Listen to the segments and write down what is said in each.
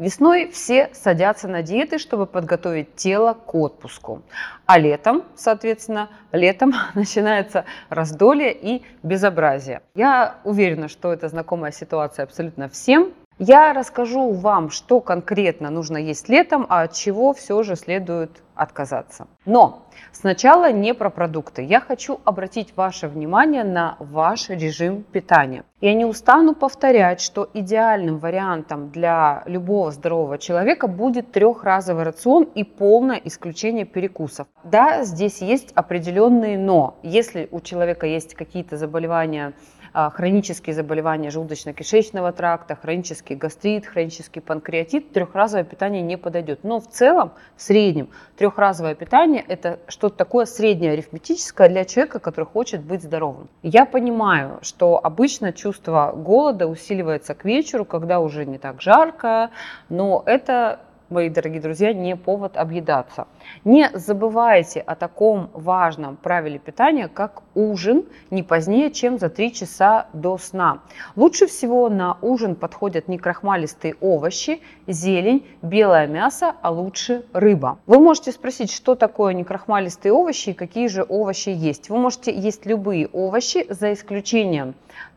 Весной все садятся на диеты, чтобы подготовить тело к отпуску. А летом, соответственно, летом начинается раздолье и безобразие. Я уверена, что это знакомая ситуация абсолютно всем. Я расскажу вам, что конкретно нужно есть летом, а от чего все же следует отказаться. Но сначала не про продукты. Я хочу обратить ваше внимание на ваш режим питания. Я не устану повторять, что идеальным вариантом для любого здорового человека будет трехразовый рацион и полное исключение перекусов. Да, здесь есть определенные но. Если у человека есть какие-то заболевания хронические заболевания желудочно-кишечного тракта, хронический гастрит, хронический панкреатит, трехразовое питание не подойдет. Но в целом, в среднем, трехразовое питание – это что-то такое среднее арифметическое для человека, который хочет быть здоровым. Я понимаю, что обычно чувство голода усиливается к вечеру, когда уже не так жарко, но это мои дорогие друзья, не повод объедаться. Не забывайте о таком важном правиле питания, как ужин не позднее, чем за 3 часа до сна. Лучше всего на ужин подходят некрахмалистые овощи, зелень, белое мясо, а лучше рыба. Вы можете спросить, что такое некрахмалистые овощи и какие же овощи есть. Вы можете есть любые овощи, за исключением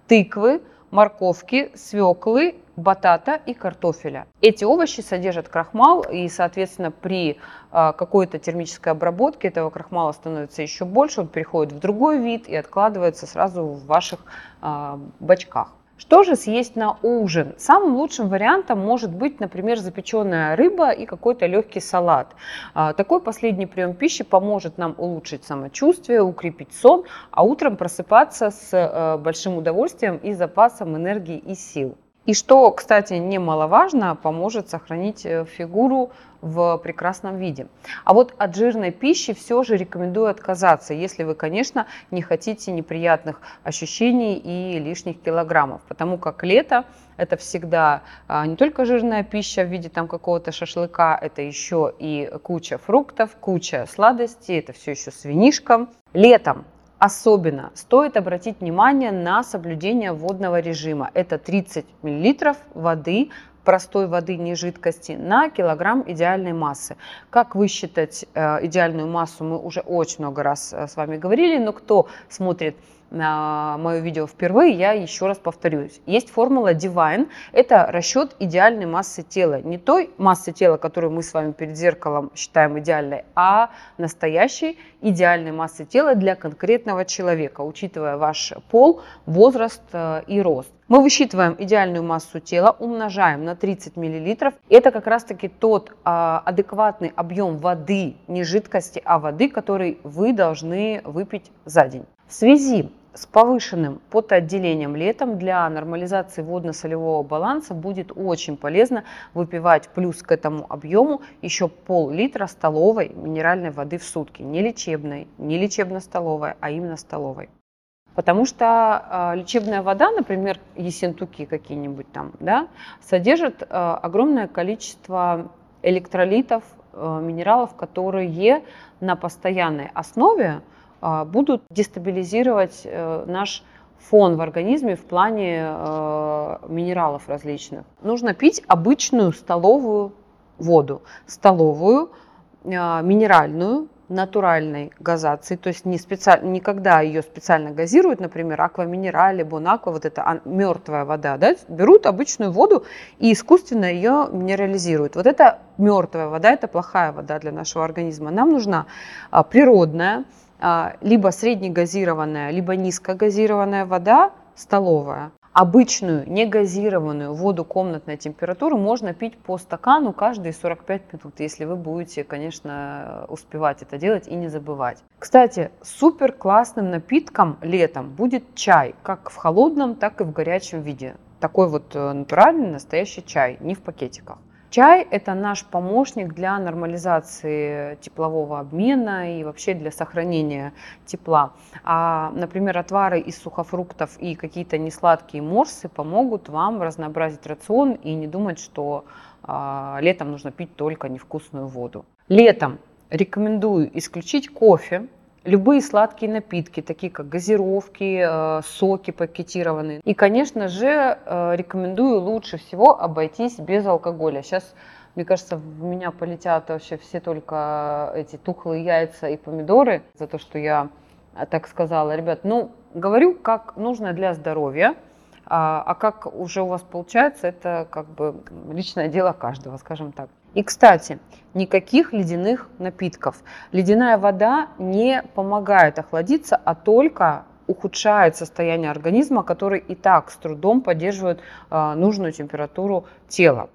тыквы, морковки, свеклы батата и картофеля. Эти овощи содержат крахмал, и, соответственно, при а, какой-то термической обработке этого крахмала становится еще больше, он переходит в другой вид и откладывается сразу в ваших а, бачках. Что же съесть на ужин? Самым лучшим вариантом может быть, например, запеченная рыба и какой-то легкий салат. А, такой последний прием пищи поможет нам улучшить самочувствие, укрепить сон, а утром просыпаться с большим удовольствием и запасом энергии и сил. И что, кстати, немаловажно, поможет сохранить э, фигуру в прекрасном виде. А вот от жирной пищи все же рекомендую отказаться, если вы, конечно, не хотите неприятных ощущений и лишних килограммов, потому как лето это всегда а, не только жирная пища в виде там какого-то шашлыка, это еще и куча фруктов, куча сладостей, это все еще свинишка. Летом Особенно стоит обратить внимание на соблюдение водного режима. Это 30 мл воды, простой воды, не жидкости, на килограмм идеальной массы. Как высчитать э, идеальную массу, мы уже очень много раз э, с вами говорили, но кто смотрит мое видео впервые, я еще раз повторюсь. Есть формула Divine. Это расчет идеальной массы тела. Не той массы тела, которую мы с вами перед зеркалом считаем идеальной, а настоящей идеальной массы тела для конкретного человека, учитывая ваш пол, возраст э, и рост. Мы высчитываем идеальную массу тела, умножаем на 30 мл. Это как раз таки тот а, адекватный объем воды, не жидкости, а воды, который вы должны выпить за день. В связи с повышенным потоотделением летом для нормализации водно-солевого баланса будет очень полезно выпивать плюс к этому объему еще пол-литра столовой минеральной воды в сутки. Не лечебной, не лечебно-столовой, а именно столовой. Потому что э, лечебная вода, например, есентуки какие-нибудь там, да, содержит э, огромное количество электролитов, э, минералов, которые на постоянной основе а, будут дестабилизировать э, наш фон в организме в плане э, минералов различных. Нужно пить обычную столовую воду, столовую, э, минеральную, натуральной газации, то есть не специально, никогда ее специально газируют, например, акваминерале, бонаква, вот это мертвая вода, да, берут обычную воду и искусственно ее минерализируют. Вот это мертвая вода, это плохая вода для нашего организма. Нам нужна а, природная, а, либо среднегазированная, либо низкогазированная вода столовая. Обычную негазированную воду комнатной температуры можно пить по стакану каждые 45 минут, если вы будете, конечно, успевать это делать и не забывать. Кстати, супер классным напитком летом будет чай, как в холодном, так и в горячем виде. Такой вот э, натуральный настоящий чай, не в пакетиках. Чай – это наш помощник для нормализации теплового обмена и вообще для сохранения тепла. А, например, отвары из сухофруктов и какие-то несладкие морсы помогут вам разнообразить рацион и не думать, что а, летом нужно пить только невкусную воду. Летом рекомендую исключить кофе, любые сладкие напитки, такие как газировки, э, соки пакетированные. И, конечно же, э, рекомендую лучше всего обойтись без алкоголя. Сейчас, мне кажется, в меня полетят вообще все только эти тухлые яйца и помидоры за то, что я так сказала. Ребят, ну, говорю, как нужно для здоровья. А, а как уже у вас получается, это как бы личное дело каждого, скажем так. И, кстати, никаких ледяных напитков. Ледяная вода не помогает охладиться, а только ухудшает состояние организма, который и так с трудом поддерживает э, нужную температуру тела.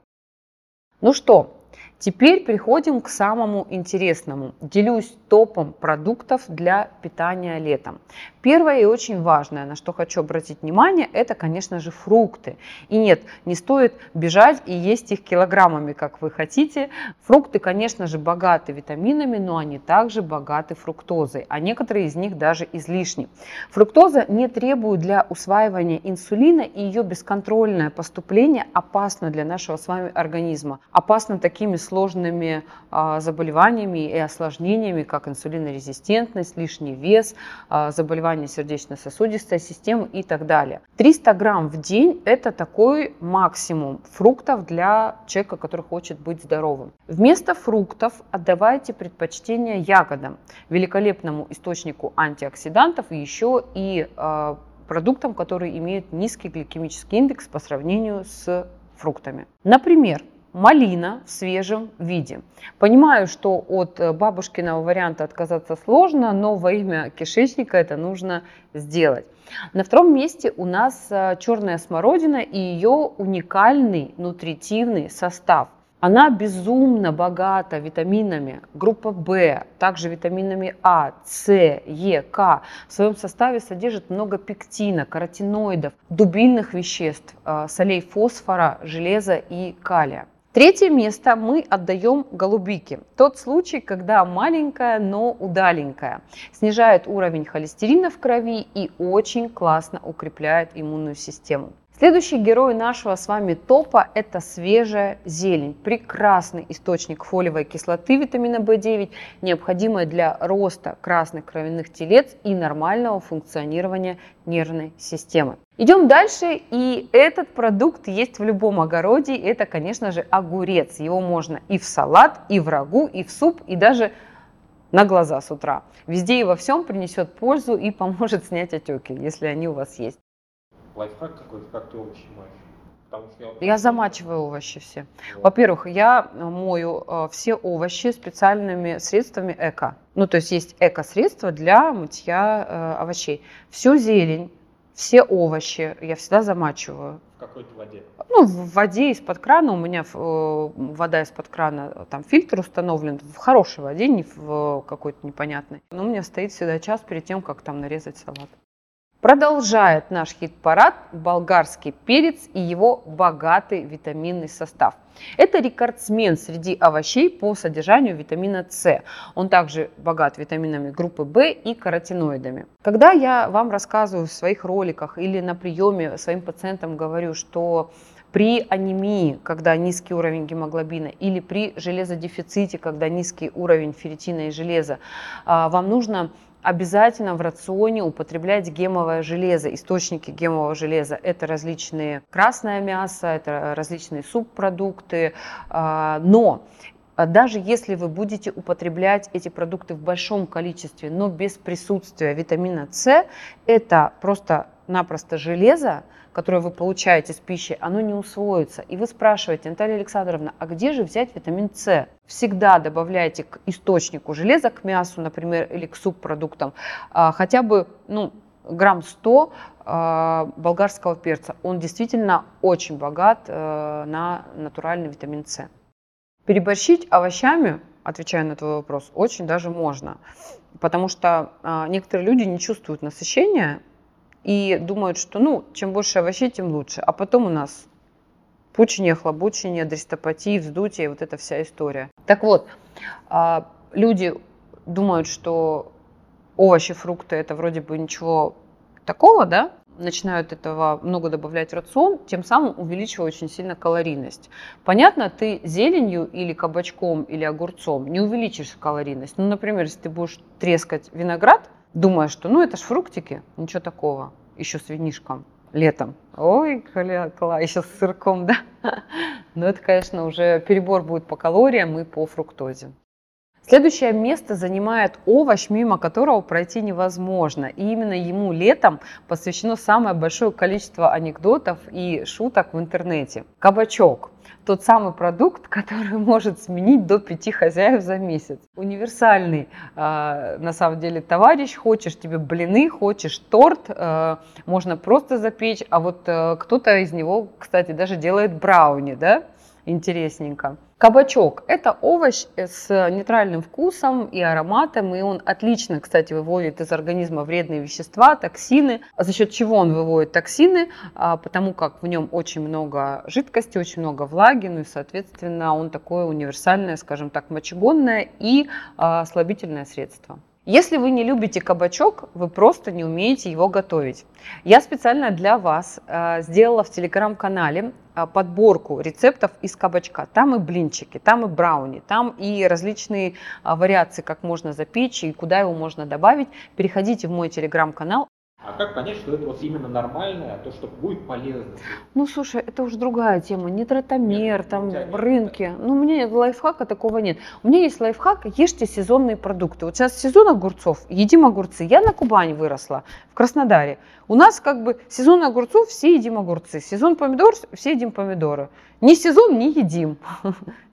Ну что, Теперь переходим к самому интересному. Делюсь топом продуктов для питания летом. Первое и очень важное, на что хочу обратить внимание, это, конечно же, фрукты. И нет, не стоит бежать и есть их килограммами, как вы хотите. Фрукты, конечно же, богаты витаминами, но они также богаты фруктозой, а некоторые из них даже излишни. Фруктоза не требует для усваивания инсулина, и ее бесконтрольное поступление опасно для нашего с вами организма. Опасно такими сложными а, заболеваниями и осложнениями, как инсулинорезистентность, лишний вес, а, заболевания сердечно-сосудистой системы и так далее. 300 грамм в день – это такой максимум фруктов для человека, который хочет быть здоровым. Вместо фруктов отдавайте предпочтение ягодам, великолепному источнику антиоксидантов и еще и э, продуктам, которые имеют низкий гликемический индекс по сравнению с фруктами. Например, малина в свежем виде. Понимаю, что от э, бабушкиного варианта отказаться сложно, но во имя кишечника это нужно сделать. На втором месте у нас э, черная смородина и ее уникальный нутритивный состав. Она безумно богата витаминами группа В, также витаминами А, С, Е, К. В своем составе содержит много пектина, каротиноидов, дубильных веществ, э, солей фосфора, железа и калия. Третье место мы отдаем голубике. Тот случай, когда маленькая, но удаленькая. Снижает уровень холестерина в крови и очень классно укрепляет иммунную систему. Следующий герой нашего с вами топа – это свежая зелень. Прекрасный источник фолиевой кислоты витамина В9, необходимой для роста красных кровяных телец и нормального функционирования нервной системы. Идем дальше, и этот продукт есть в любом огороде. Это, конечно же, огурец. Его можно и в салат, и в рагу, и в суп, и даже на глаза с утра. Везде и во всем принесет пользу и поможет снять отеки, если они у вас есть лайфхак какой-то, как ты овощи моешь? Я, я замачиваю овощи все. Вот. Во-первых, я мою э, все овощи специальными средствами эко. Ну, то есть есть эко-средства для мытья э, овощей. Всю зелень, все овощи я всегда замачиваю. В какой-то воде? Ну, в воде из-под крана. У меня э, вода из-под крана, там фильтр установлен в хорошей воде, не в какой-то непонятной. Но у меня стоит всегда час перед тем, как там нарезать салат. Продолжает наш хит-парад болгарский перец и его богатый витаминный состав. Это рекордсмен среди овощей по содержанию витамина С. Он также богат витаминами группы В и каротиноидами. Когда я вам рассказываю в своих роликах или на приеме своим пациентам говорю, что при анемии, когда низкий уровень гемоглобина, или при железодефиците, когда низкий уровень ферритина и железа, а, вам нужно обязательно в рационе употреблять гемовое железо, источники гемового железа. Это различные красное мясо, это различные субпродукты, а, но даже если вы будете употреблять эти продукты в большом количестве, но без присутствия витамина С, это просто-напросто железо, которое вы получаете с пищей, оно не усвоится. И вы спрашиваете, Наталья Александровна, а где же взять витамин С? Всегда добавляйте к источнику железа, к мясу, например, или к субпродуктам, а, хотя бы ну, грамм 100 а, болгарского перца. Он действительно очень богат э, на натуральный витамин С. Переборщить овощами, отвечая на твой вопрос, очень даже можно. Потому что а, некоторые люди не чувствуют насыщения и думают, что ну, чем больше овощей, тем лучше. А потом у нас пучение, хлобучение, дристопатия, вздутие, вот эта вся история. Так вот, а, люди думают, что овощи, фрукты это вроде бы ничего такого, да? начинают этого много добавлять в рацион, тем самым увеличивая очень сильно калорийность. Понятно, ты зеленью или кабачком или огурцом не увеличишь калорийность. Ну, например, если ты будешь трескать виноград, думая, что ну это ж фруктики, ничего такого, еще с винишком летом. Ой, кла, еще с сырком, да? Но это, конечно, уже перебор будет по калориям и по фруктозе. Следующее место занимает овощ, мимо которого пройти невозможно. И именно ему летом посвящено самое большое количество анекдотов и шуток в интернете. Кабачок тот самый продукт, который может сменить до пяти хозяев за месяц. Универсальный, э, на самом деле, товарищ. Хочешь тебе блины, хочешь торт, э, можно просто запечь. А вот э, кто-то из него, кстати, даже делает брауни, да, интересненько. Кабачок – это овощ с нейтральным вкусом и ароматом, и он отлично, кстати, выводит из организма вредные вещества, токсины. За счет чего он выводит токсины? А, потому как в нем очень много жидкости, очень много влаги, ну и, соответственно, он такое универсальное, скажем так, мочегонное и а, слабительное средство. Если вы не любите кабачок, вы просто не умеете его готовить. Я специально для вас э, сделала в телеграм-канале э, подборку рецептов из кабачка. Там и блинчики, там и брауни, там и различные э, вариации, как можно запечь и куда его можно добавить. Переходите в мой телеграм-канал, а как понять, что это вот именно нормальное, а то, что будет полезно? Ну, слушай, это уже другая тема. Нитратомер, нет, там, в рынке. Да. Ну, у меня лайфхака такого нет. У меня есть лайфхак, ешьте сезонные продукты. Вот сейчас сезон огурцов, едим огурцы. Я на Кубани выросла, в Краснодаре. У нас как бы сезон огурцов, все едим огурцы. Сезон помидор, все едим помидоры. Не сезон, не едим.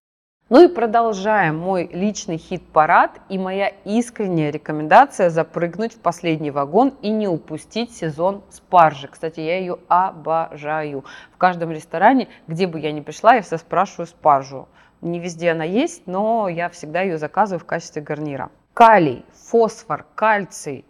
Ну и продолжаем мой личный хит-парад и моя искренняя рекомендация запрыгнуть в последний вагон и не упустить сезон спаржи. Кстати, я ее обожаю. В каждом ресторане, где бы я ни пришла, я все спрашиваю спаржу. Не везде она есть, но я всегда ее заказываю в качестве гарнира. Калий, фосфор, кальций,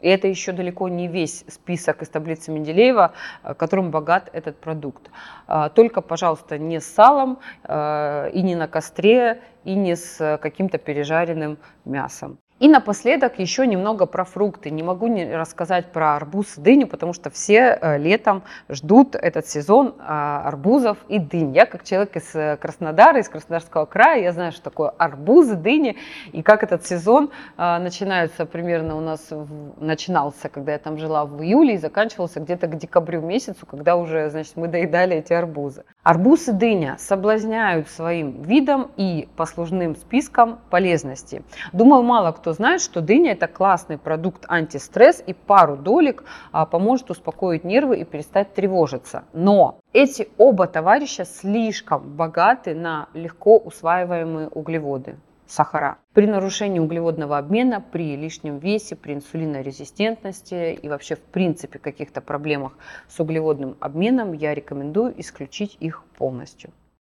и это еще далеко не весь список из таблицы Менделеева, э, которым богат этот продукт. А, только, пожалуйста, не с салом э, и не на костре, и не с каким-то пережаренным мясом. И напоследок еще немного про фрукты. Не могу не рассказать про арбуз и дыню, потому что все э, летом ждут этот сезон а, арбузов и дынь. Я как человек из э, Краснодара, из Краснодарского края, я знаю, что такое арбузы, дыни, и как этот сезон а, начинается примерно у нас, начинался, когда я там жила в июле, и заканчивался где-то к декабрю месяцу, когда уже, значит, мы доедали эти арбузы. Арбуз и дыня соблазняют своим видом и послужным списком полезности. Думаю, мало кто знает, что дыня это классный продукт антистресс и пару долек а, поможет успокоить нервы и перестать тревожиться. Но эти оба товарища слишком богаты на легко усваиваемые углеводы сахара. При нарушении углеводного обмена, при лишнем весе, при инсулинорезистентности и вообще в принципе каких-то проблемах с углеводным обменом я рекомендую исключить их полностью.